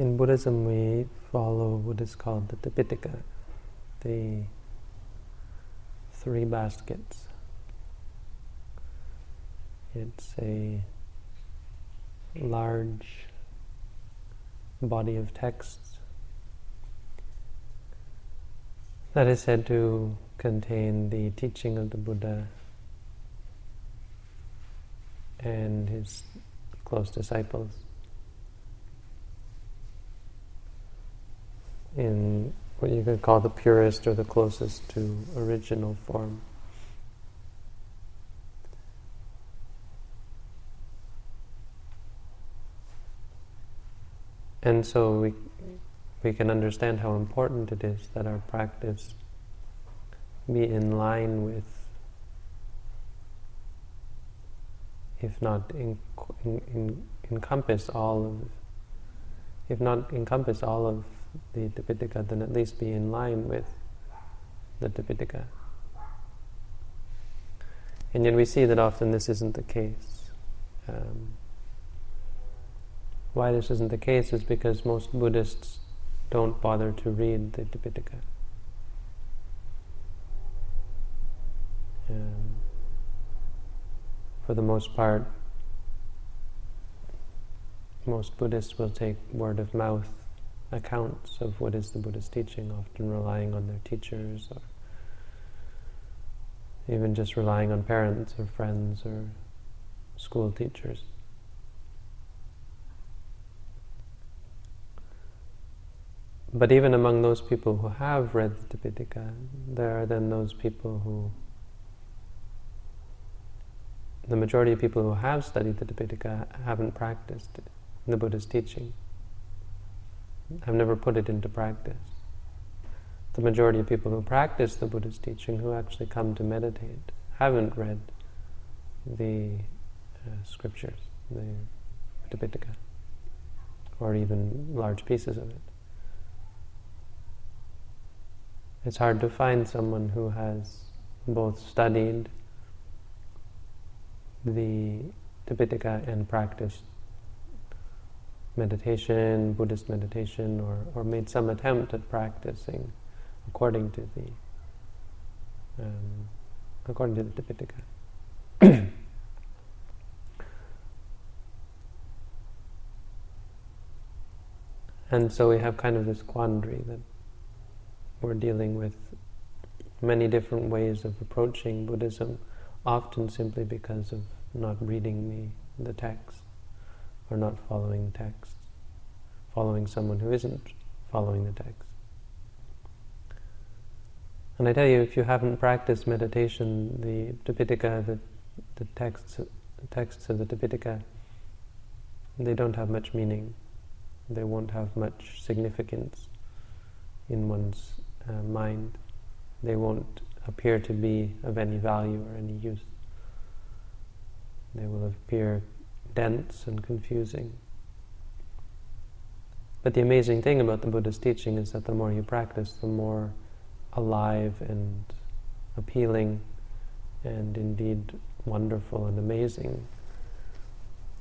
in Buddhism, we follow what is called the Tipitaka, the three baskets. It's a large body of texts that is said to contain the teaching of the Buddha and his close disciples. In what you could call the purest or the closest to original form. And so we, we can understand how important it is that our practice be in line with, if not in, in, encompass all of, if not encompass all of the Tipitaka, then at least be in line with the Tipitaka. And yet we see that often this isn't the case. Um, why this isn't the case is because most Buddhists don't bother to read the Tipitaka. Um, for the most part, most Buddhists will take word of mouth accounts of what is the Buddha's teaching, often relying on their teachers or even just relying on parents or friends or school teachers. But even among those people who have read the Tipitaka, there are then those people who, the majority of people who have studied the Tipitaka haven't practiced the Buddha's teaching. I've never put it into practice. The majority of people who practice the Buddha's teaching, who actually come to meditate, haven't read the uh, scriptures, the Tipitaka, or even large pieces of it. It's hard to find someone who has both studied the Tipitaka and practiced meditation, Buddhist meditation, or, or made some attempt at practicing according to the um, according to the Tipitaka. and so we have kind of this quandary that we're dealing with many different ways of approaching Buddhism, often simply because of not reading the, the text or not following the text, following someone who isn't following the text. And I tell you, if you haven't practiced meditation, the Tipitaka, the, the texts, texts of the Tipitaka, they don't have much meaning. They won't have much significance in one's uh, mind, they won't appear to be of any value or any use. They will appear dense and confusing. But the amazing thing about the Buddha's teaching is that the more you practice, the more alive and appealing and indeed wonderful and amazing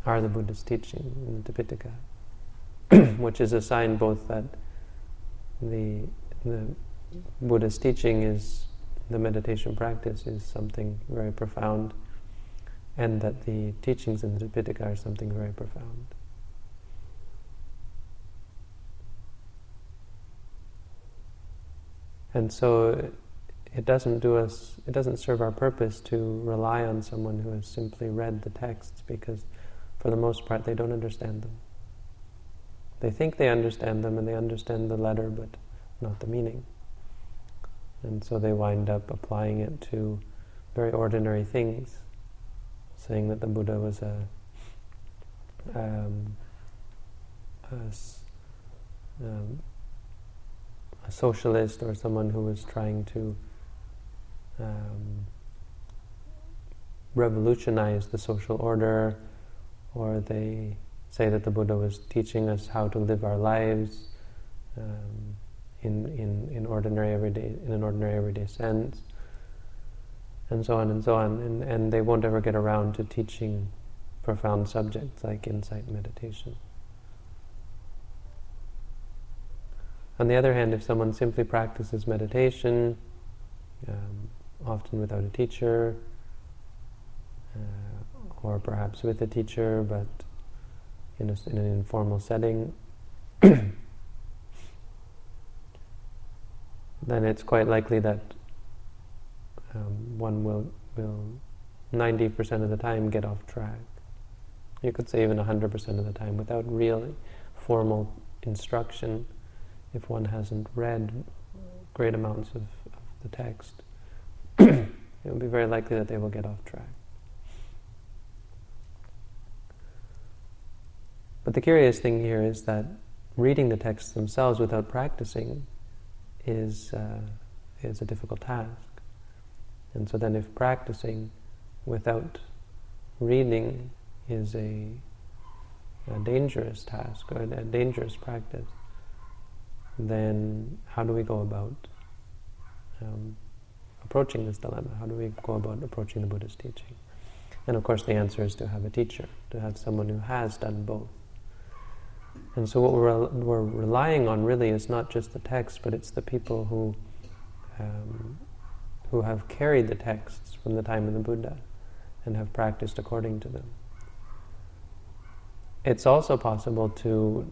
are the Buddha's teaching in the Tipitaka, which is a sign both that the, the Buddha's teaching is the meditation practice is something very profound, and that the teachings in the Tipitaka are something very profound. And so it doesn't do us, it doesn't serve our purpose to rely on someone who has simply read the texts because for the most part they don't understand them. They think they understand them and they understand the letter but not the meaning. And so they wind up applying it to very ordinary things, saying that the Buddha was a, um, a, um, a, socialist or someone who was trying to um, revolutionize the social order, or they say that the Buddha was teaching us how to live our lives. Um, in, in, in ordinary everyday in an ordinary everyday sense, and so on and so on. And, and they won't ever get around to teaching profound subjects like insight meditation. On the other hand, if someone simply practices meditation, um, often without a teacher, uh, or perhaps with a teacher, but in, a, in an informal setting, then it's quite likely that um, one will will 90% of the time get off track. You could say even 100% of the time without really formal instruction if one hasn't read great amounts of, of the text. it would be very likely that they will get off track. But the curious thing here is that reading the texts themselves without practicing is, uh, is a difficult task. And so then if practicing without reading is a, a dangerous task or a, dangerous practice, then how do we go about um, approaching this dilemma? How do we go about approaching the Buddha's teaching? And of course, the answer is to have a teacher, to have someone who has done both. And so, what we're, we're relying on really is not just the text, but it's the people who um, who have carried the texts from the time of the Buddha and have practiced according to them. It's also possible to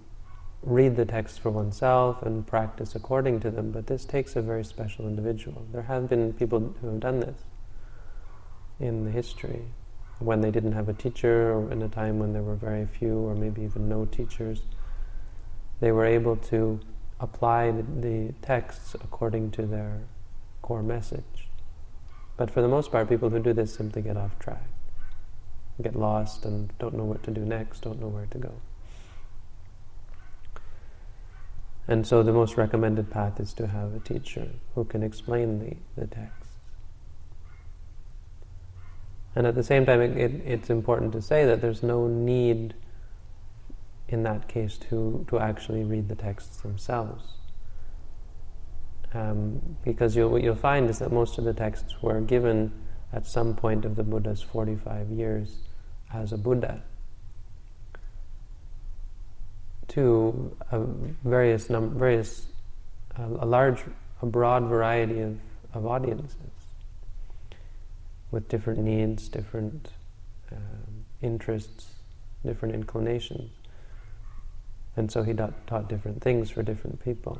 read the texts for oneself and practice according to them, but this takes a very special individual. There have been people who have done this in the history when they didn't have a teacher or in a time when there were very few or maybe even no teachers. They were able to apply the, the texts according to their core message. But for the most part, people who do this simply get off track, get lost, and don't know what to do next, don't know where to go. And so the most recommended path is to have a teacher who can explain the, the text. And at the same time, it, it, it's important to say that there's no need in that case to, to actually read the texts themselves. Um, because you'll, what you'll find is that most of the texts were given at some point of the Buddha's 45 years as a Buddha to a various num- various uh, a large a broad variety of, of audiences with different needs, different uh, interests, different inclinations. And so he taught different things for different people.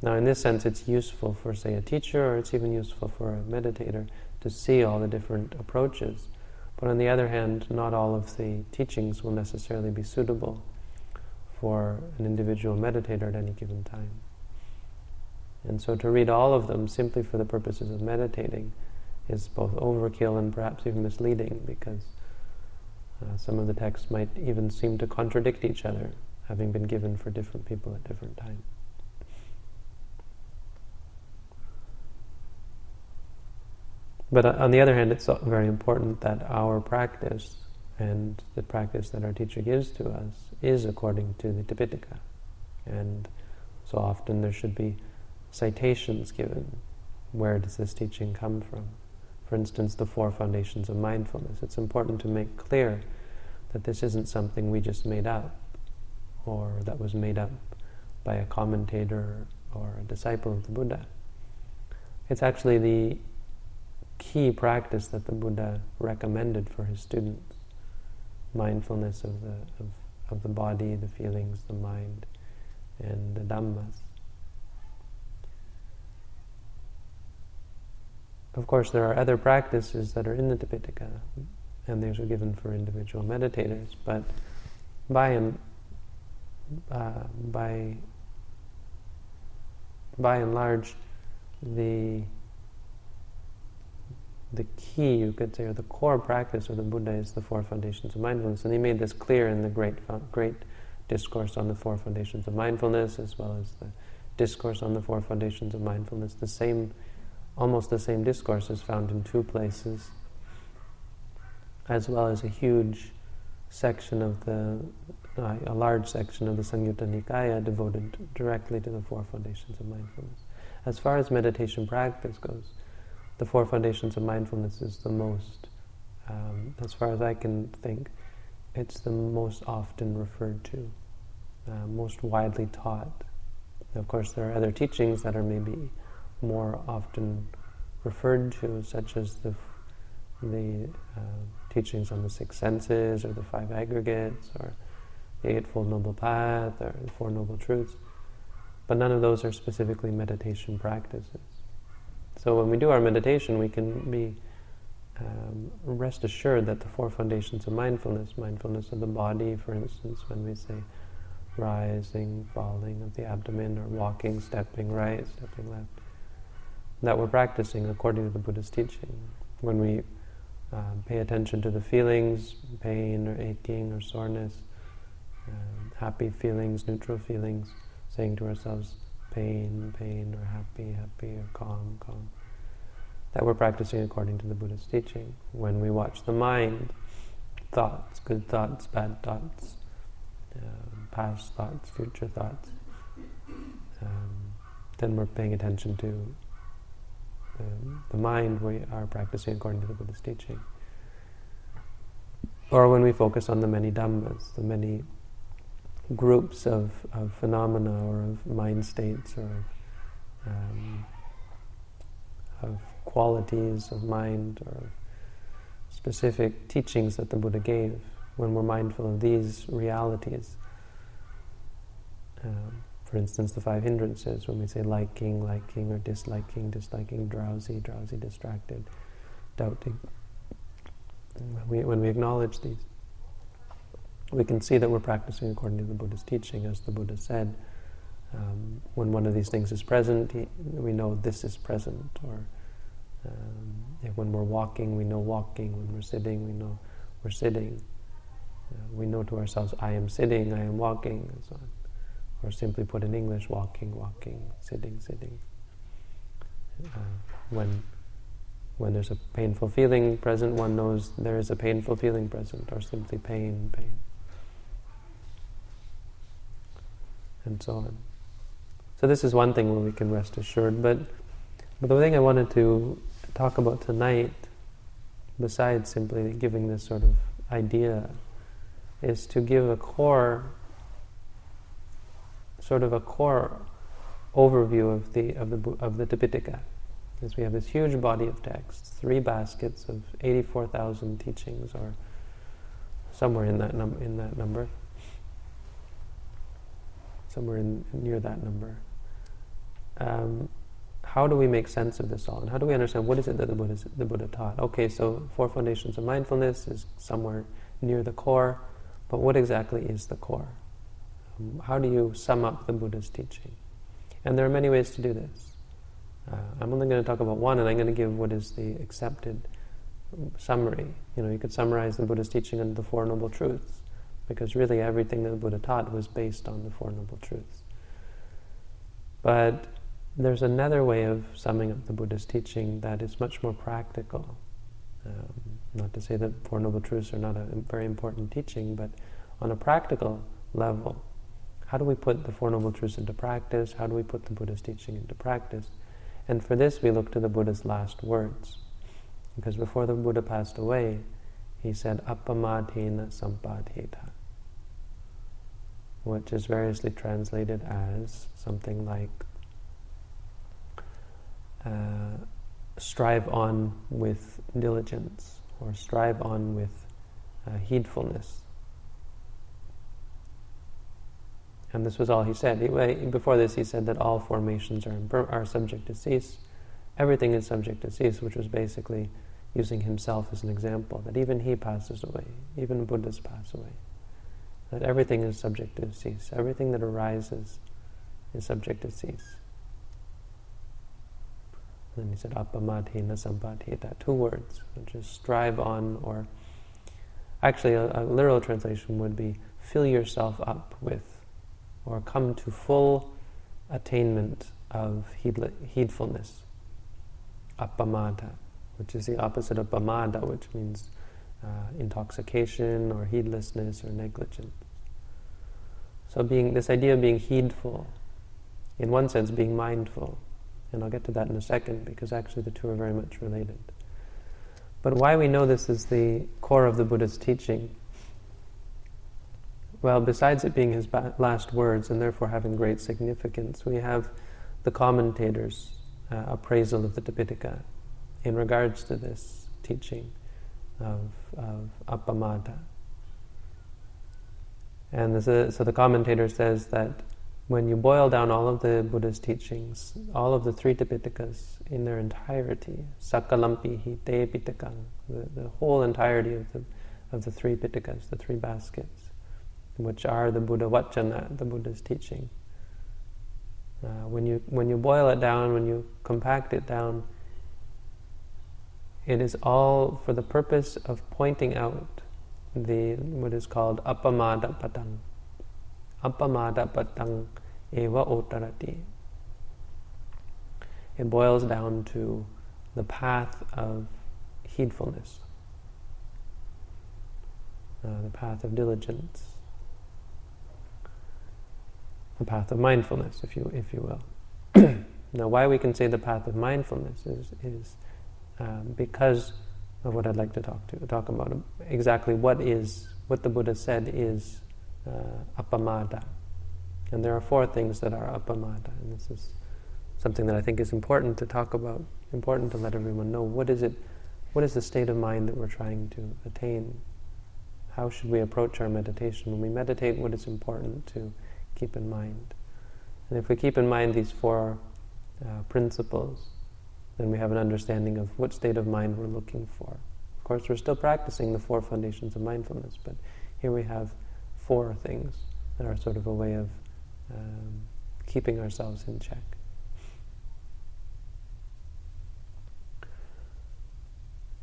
Now, in this sense, it's useful for, say, a teacher, or it's even useful for a meditator to see all the different approaches. But on the other hand, not all of the teachings will necessarily be suitable for an individual meditator at any given time. And so to read all of them simply for the purposes of meditating is both overkill and perhaps even misleading because uh, some of the texts might even seem to contradict each other, having been given for different people at different times. But uh, on the other hand, it's very important that our practice and the practice that our teacher gives to us is according to the Tipitaka. And so often there should be citations given. Where does this teaching come from? For instance, the four foundations of mindfulness. It's important to make clear that this isn't something we just made up or that was made up by a commentator or a disciple of the Buddha. It's actually the key practice that the Buddha recommended for his students mindfulness of the, of, of the body, the feelings, the mind, and the Dhammas. Of course, there are other practices that are in the Tipitaka, and these are given for individual meditators, but by and, uh, by, by and large, the the key, you could say, or the core practice of the Buddha is the four foundations of mindfulness. And he made this clear in the great, great discourse on the four foundations of mindfulness, as well as the discourse on the four foundations of mindfulness. The same, almost the same discourse is found in two places, as well as a huge section of the, uh, a large section of the Samyutta Nikaya devoted directly to the four foundations of mindfulness. As far as meditation practice goes, the four foundations of mindfulness is the most, um, as far as I can think, it's the most often referred to, uh, most widely taught Of course, there are other teachings that are maybe more often referred to, such as the the uh, teachings on the six senses, or the five aggregates, or the Eightfold Noble Path, or the Four Noble Truths. But none of those are specifically meditation practices. So when we do our meditation, we can be um, rest assured that the four foundations of mindfulness, mindfulness of the body, for instance, when we say rising, falling of the abdomen, or walking, stepping right, stepping left, that we're practicing according to the Buddha's teaching. When we um, pay attention to the feelings, pain or aching or soreness, um, happy feelings, neutral feelings, saying to ourselves, pain, pain, or happy, happy, or calm, calm. That we're practicing according to the Buddha's teaching. When we watch the mind, thoughts, good thoughts, bad thoughts, um, past thoughts, future thoughts, um, then we're paying attention to um, the mind, we are practicing according to the Buddha's teaching. Or when we focus on the many dhammas, the many groups of, of phenomena or of mind states or of, um, of qualities of mind or specific teachings that the Buddha gave, when we're mindful of these realities, um, for instance, the five hindrances, when we say liking, liking, or disliking, disliking, drowsy, drowsy, distracted, doubting. When we, when we acknowledge these, we can see that we're practicing according to the Buddha's teaching, as the Buddha said. Um, when one of these things is present, he, we know this is present. Or um, when we're walking, we know walking. When we're sitting, we know we're sitting. Uh, we know to ourselves, I am sitting, I am walking, and so on or simply put in English, walking, walking, sitting, sitting. Uh, when when there's a painful feeling present, one knows there is a painful feeling present, or simply pain, pain, and so on. So this is one thing where we can rest assured. But but the thing I wanted to talk about tonight, besides simply giving this sort of idea, is to give a core sort of a core overview of the of the of the Tipitaka. Because we have this huge body of texts, three baskets of eighty-four thousand teachings, or somewhere in that num- in that number, somewhere in, near that number. Um, how do we make sense of this all, and how do we understand what is it that the Buddha the Buddha taught? Okay, so four foundations of mindfulness is somewhere near the core, but what exactly is the core? How do you sum up the Buddha's teaching? And there are many ways to do this. Uh, I'm only going to talk about one, and I'm going to give what is the accepted summary. You know, you could summarize the Buddha's teaching into the Four Noble Truths, because really everything that the Buddha taught was based on the Four Noble Truths. But there's another way of summing up the Buddha's teaching that is much more practical. Um, not to say that Four Noble Truths are not a very important teaching, but on a practical level, how do we put the Four Noble Truths into practice? How do we put the Buddha's teaching into practice? And for this, we look to the Buddha's last words. Because before the Buddha passed away, he said, Appamadhena sampadheta, which is variously translated as something like uh, strive on with diligence, or strive on with uh, heedfulness. And this was all he said. He, before this, he said that all formations are, are subject to cease. Everything is subject to cease, which was basically using himself as an example, that even he passes away, even Buddhas pass away. That everything is subject to cease. Everything that arises is subject to cease. And then he said, Appamadhena sampadhita, two words, which is strive on, or actually a, a literal translation would be fill yourself up with or come to full attainment of heedfulness, appamada, which is the opposite of pamada, which means uh, intoxication or heedlessness or negligence. So being this idea of being heedful, in one sense being mindful, and I'll get to that in a second because actually the two are very much related. But why we know this is the core of the Buddha's teaching Well, besides it being his ba- last words and therefore having great significance, we have the commentators' uh, appraisal of the Tipitaka in regards to this teaching of, of appamada. And is, so the commentator says that when you boil down all of the Buddha's teachings, all of the three Tipitakas in their entirety, Sakalampi Te Pitakang, the, the whole entirety of the, of the three Pitakas, the three baskets, which are the Buddha Vachana, the Buddha's teaching. Uh, when you when you boil it down, when you compact it down, it is all for the purpose of pointing out the what is called appamada patang. Appamada patang eva otarati. It boils down to the path of heedfulness, uh, the path of diligence, the path of mindfulness, if you if you will. now, why we can say the path of mindfulness is is um, because of what I'd like to talk to talk about exactly what is what the Buddha said is uh, appamada, and there are four things that are appamada, and this is something that I think is important to talk about, important to let everyone know. What is it? What is the state of mind that we're trying to attain? How should we approach our meditation? When we meditate, what is important to keep in mind? And if we keep in mind these four uh, principles, then we have an understanding of what state of mind we're looking for. Of course, we're still practicing the four foundations of mindfulness, but here we have four things that are sort of a way of um, keeping ourselves in check.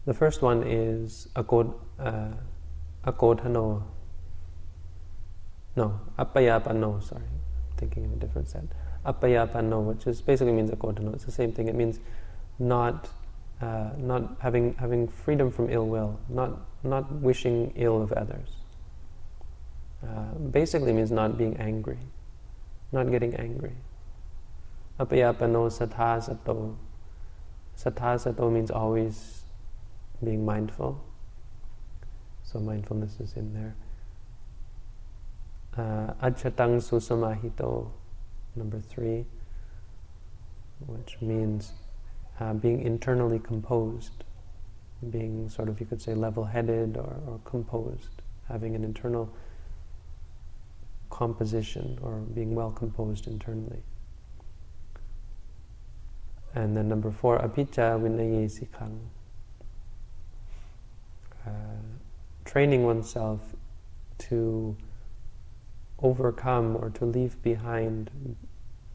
The first one is akod, uh, akodhano. No, appayapano, sorry. I'm thinking of a different set. Appayapano, which is basically means akodhano. It's the same thing. It means not uh, not having having freedom from ill will, not not wishing ill of others. Uh, basically means not being angry, not getting angry. Apayapano sathasato. Sathasato means always being mindful. So mindfulness is in there. Uh, Achatang susamahito, number three, which means uh, being internally composed, being sort of, you could say, level headed or, or composed, having an internal composition or being well composed internally. And then number four, apicca vinaye sikhang. Uh, training oneself to overcome or to leave behind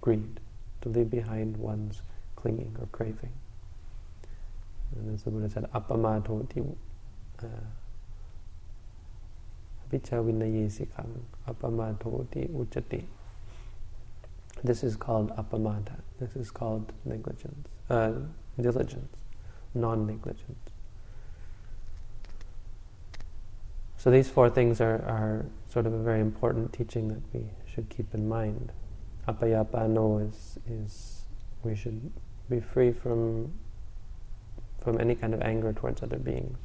greed, to leave behind one's clinging or craving. And as the Buddha said, apamadoti vichavinayesikham apamadoti uchati. This is called apamada. This is called negligence, uh, diligence, non-negligence. So these four things are, are sort of a very important teaching that we should keep in mind. Apayapano is, is we should be free from from any kind of anger towards other beings.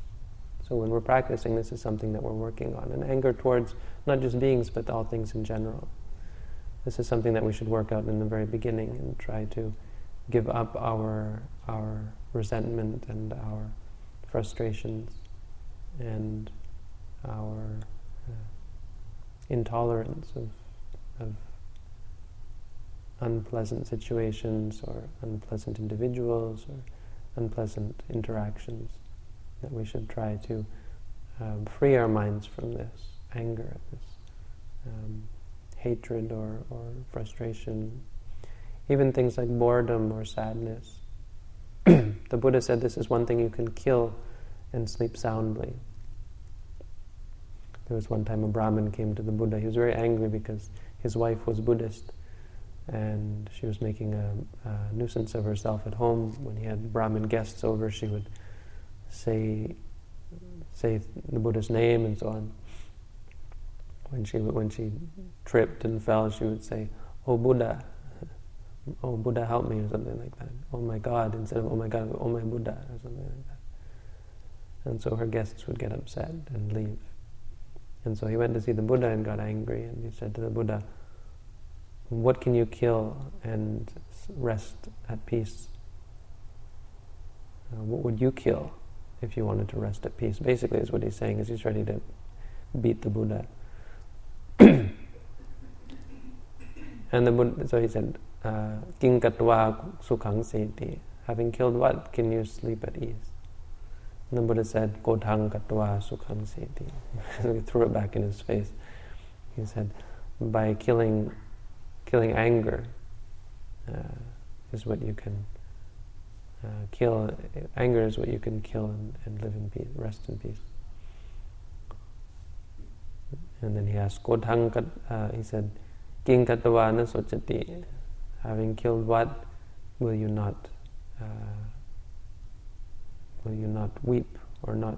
So when we're practicing, this is something that we're working on, and anger towards not just beings but all things in general. This is something that we should work out in the very beginning and try to give up our our resentment and our frustrations and our uh, intolerance of of unpleasant situations or unpleasant individuals or unpleasant interactions, that we should try to um, free our minds from this anger, this um, hatred or, or frustration, even things like boredom or sadness. the Buddha said this is one thing you can kill and sleep soundly. There was one time a Brahmin came to the Buddha. He was very angry because his wife was Buddhist and she was making a, a, nuisance of herself at home. When he had Brahmin guests over, she would say say the Buddha's name and so on. When she when she tripped and fell, she would say, "Oh Buddha, oh Buddha, help me," or something like that. "Oh my God," instead of "Oh my God," "Oh my Buddha," or something like that. And so her guests would get upset and leave. And so he went to see the Buddha and got angry, and he said to the Buddha, What can you kill and rest at peace? Uh, what would you kill if you wanted to rest at peace? Basically, is what he's saying, is he's ready to beat the Buddha. and the Buddha, so he said, uh, King katva sukhang seti. Having killed what can you sleep at ease? And the Buddha said, Kodhang katva sukhang seti. he threw it back in his face. He said, by killing, killing anger uh, is what you can uh, kill. Anger is what you can kill and, and live in peace, rest in peace. And then he asked, Kodhang uh, he said, King katva na sochati. Having killed what will you not uh, will you not weep or not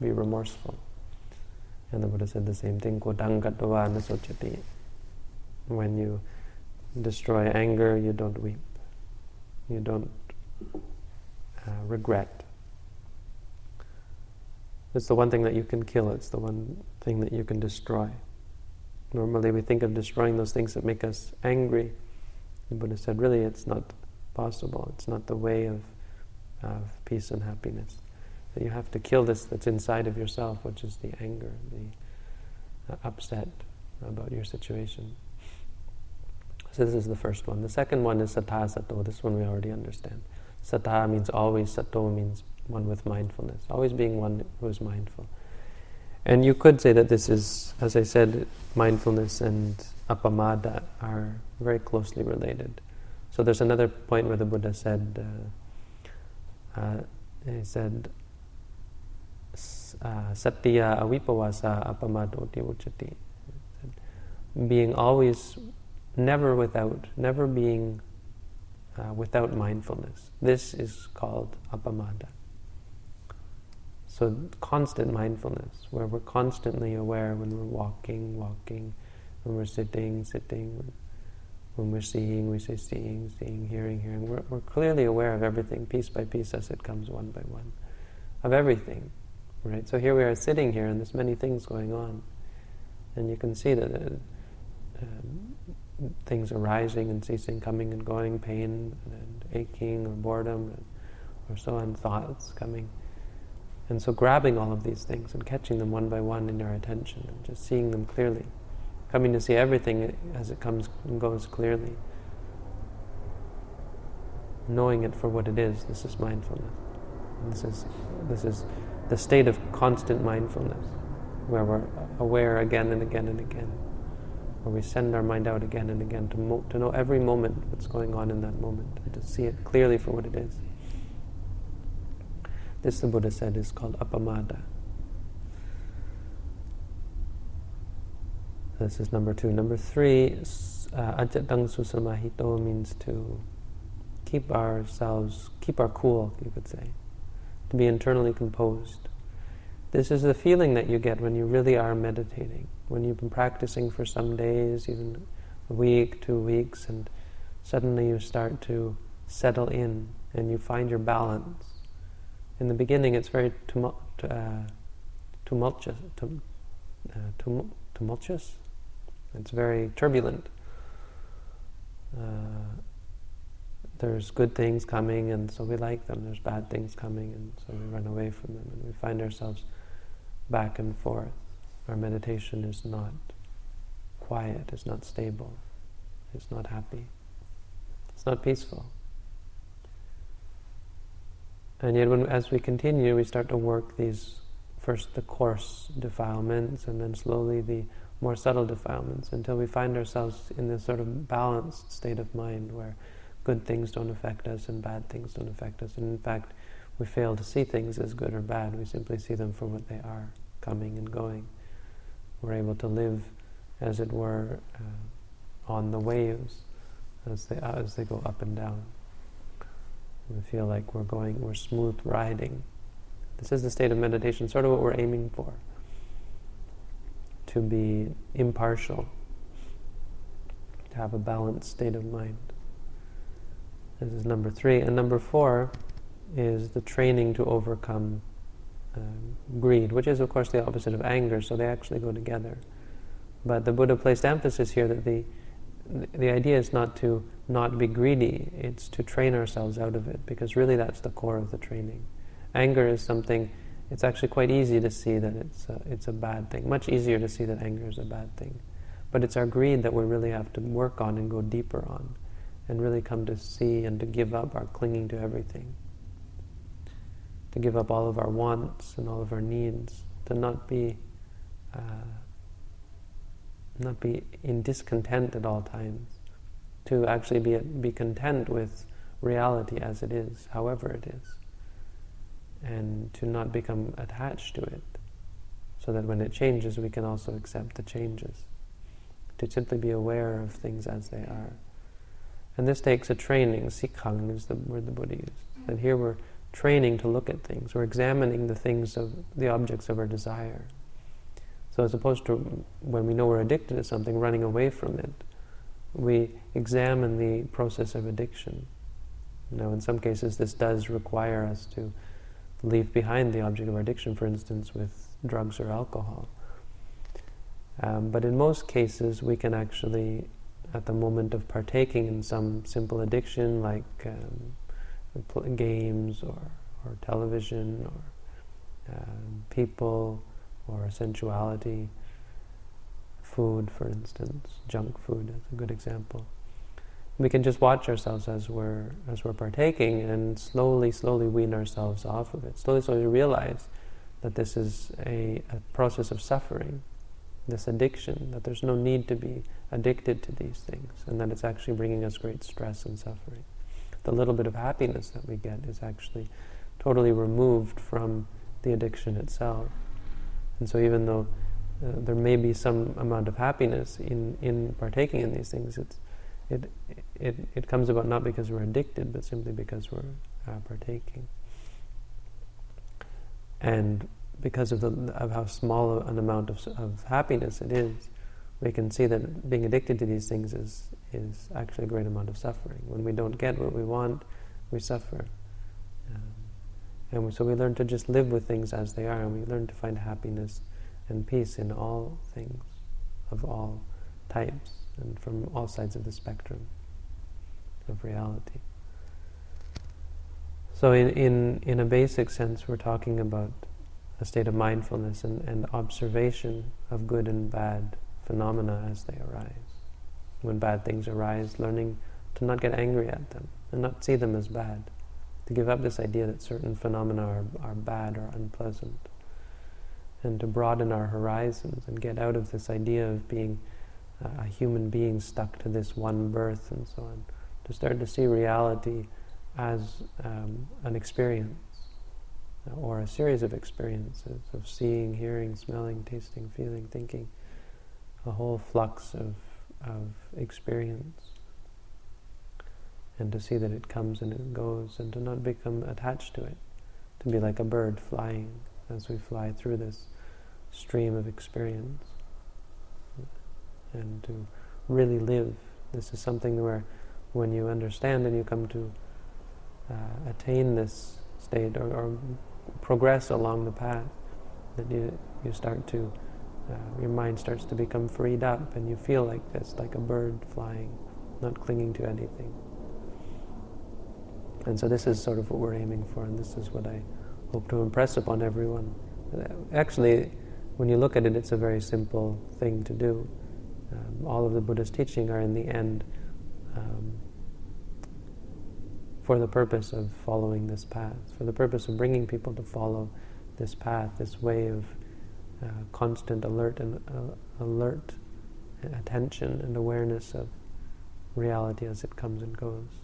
be remorseful? And the Buddha said the same thing, sochati. When you destroy anger, you don't weep. You don't uh, regret. It's the one thing that you can kill, it's the one thing that you can destroy. Normally we think of destroying those things that make us angry. The Buddha said, really, it's not possible. It's not the way of, of peace and happiness. That you have to kill this that's inside of yourself, which is the anger, the uh, upset about your situation. So this is the first one. The second one is sattha sato. This one we already understand. Sattha means always, sato means one with mindfulness. Always being one who is mindful. And you could say that this is, as I said, mindfulness and apamada are very closely related. So there's another point where the Buddha said, uh, uh, he said, uh, Satya avipavasa apamadoti uchati. Being always, never without, never being uh, without mindfulness. This is called apamada. So constant mindfulness, where we're constantly aware when we're walking, walking, when we're sitting, sitting, when we're seeing, we say seeing, seeing, hearing, hearing. We're, we're clearly aware of everything, piece by piece, as it comes one by one, of everything. Right? So here we are sitting here, and there's many things going on, and you can see that uh, um, things arising and ceasing, coming and going, pain and aching or boredom, or so on, thoughts coming. And so grabbing all of these things and catching them one by one in your attention and just seeing them clearly coming to see everything as it comes and goes clearly. Knowing it for what it is, this is mindfulness. This is, this is the state of constant mindfulness, where we're aware again and again and again, where we send our mind out again and again to, mo- to know every moment what's going on in that moment, and to see it clearly for what it is. This, the Buddha said, is called appamada. This is number two. Number three, uh, ajatang susamahito means to keep ourselves, keep our cool, you could say, to be internally composed. This is the feeling that you get when you really are meditating, when you've been practicing for some days, even a week, two weeks, and suddenly you start to settle in and you find your balance. In the beginning, it's very tumult, uh, tumultuous, tum, uh, tumultuous, it's very turbulent. Uh, there's good things coming, and so we like them. There's bad things coming, and so we run away from them, and we find ourselves back and forth. Our meditation is not quiet, it's not stable, it's not happy, it's not peaceful. And yet, when, as we continue, we start to work these first the coarse defilements, and then slowly the more subtle defilements until we find ourselves in this sort of balanced state of mind where good things don't affect us and bad things don't affect us. And in fact, we fail to see things as good or bad. We simply see them for what they are, coming and going. We're able to live, as it were, uh, on the waves as they uh, as they go up and down. We feel like we're going, we're smooth riding. This is the state of meditation, sort of what we're aiming for to be impartial, to have a balanced state of mind. This is number three. And number four is the training to overcome uh, greed, which is, of course, the opposite of anger, so they actually go together. But the Buddha placed emphasis here that the, the idea is not to not be greedy, it's to train ourselves out of it, because really that's the core of the training. Anger is something, it's actually quite easy to see that it's a, it's a bad thing, much easier to see that anger is a bad thing. But it's our greed that we really have to work on and go deeper on, and really come to see and to give up our clinging to everything. To give up all of our wants and all of our needs, to not be uh, not be in discontent at all times, to actually be, be content with reality as it is, however it is, and to not become attached to it, so that when it changes, we can also accept the changes, to simply be aware of things as they are. And this takes a training, sikhang is the word the Buddha used. And here we're training to look at things, we're examining the things of the objects of our desire. So as opposed to when we know we're addicted to something, running away from it, we examine the process of addiction. Now, in some cases, this does require us to leave behind the object of our addiction, for instance, with drugs or alcohol. Um, but in most cases, we can actually, at the moment of partaking in some simple addiction like um, games or, or television or um, people or sensuality, food, for instance, junk food is a good example. We can just watch ourselves as we're as we're partaking and slowly, slowly wean ourselves off of it. Slowly, slowly realize that this is a, a process of suffering, this addiction, that there's no need to be addicted to these things, and that it's actually bringing us great stress and suffering. The little bit of happiness that we get is actually totally removed from the addiction itself. And so, even though uh, there may be some amount of happiness in, in partaking in these things, it's, it, it, it comes about not because we're addicted, but simply because we're uh, partaking. And because of, the, of how small an amount of, of happiness it is, we can see that being addicted to these things is, is actually a great amount of suffering. When we don't get what we want, we suffer. Um, and we, so we learn to just live with things as they are, and we learn to find happiness and peace in all things of all types and from all sides of the spectrum of reality. So, in, in, in a basic sense, we're talking about a state of mindfulness and, and observation of good and bad phenomena as they arise. When bad things arise, learning to not get angry at them and not see them as bad to give up this idea that certain phenomena are, are bad or unpleasant, and to broaden our horizons and get out of this idea of being a human being stuck to this one birth and so on, to start to see reality as um, an experience or a series of experiences of seeing, hearing, smelling, tasting, feeling, thinking, a whole flux of, of experience and to see that it comes and it goes, and to not become attached to it, to be like a bird flying as we fly through this stream of experience, and to really live. This is something where, when you understand and you come to uh, attain this state or, or, progress along the path, that you, you start to, uh, your mind starts to become freed up, and you feel like this, like a bird flying, not clinging to anything. And so this is sort of what we're aiming for, and this is what I hope to impress upon everyone. Actually, when you look at it, it's a very simple thing to do. Um, all of the Buddha's teaching are in the end um, for the purpose of following this path, for the purpose of bringing people to follow this path, this way of uh, constant alert and uh, alert attention and awareness of reality as it comes and goes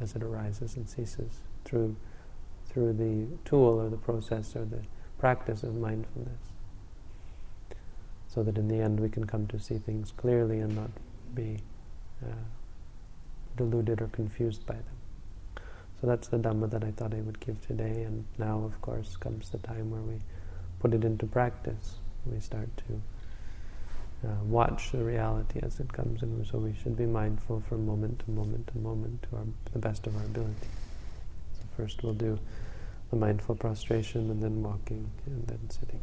as it arises and ceases through, through the tool or the process or the practice of mindfulness. So that in the end we can come to see things clearly and not be uh, deluded or confused by them. So that's the Dhamma that I thought I would give today, and now, of course, comes the time where we put it into practice. We start to uh, watch the reality as it comes, in. so we should be mindful from moment to moment to moment to our, the best of our ability. So first we'll do the mindful prostration and then walking and then sitting.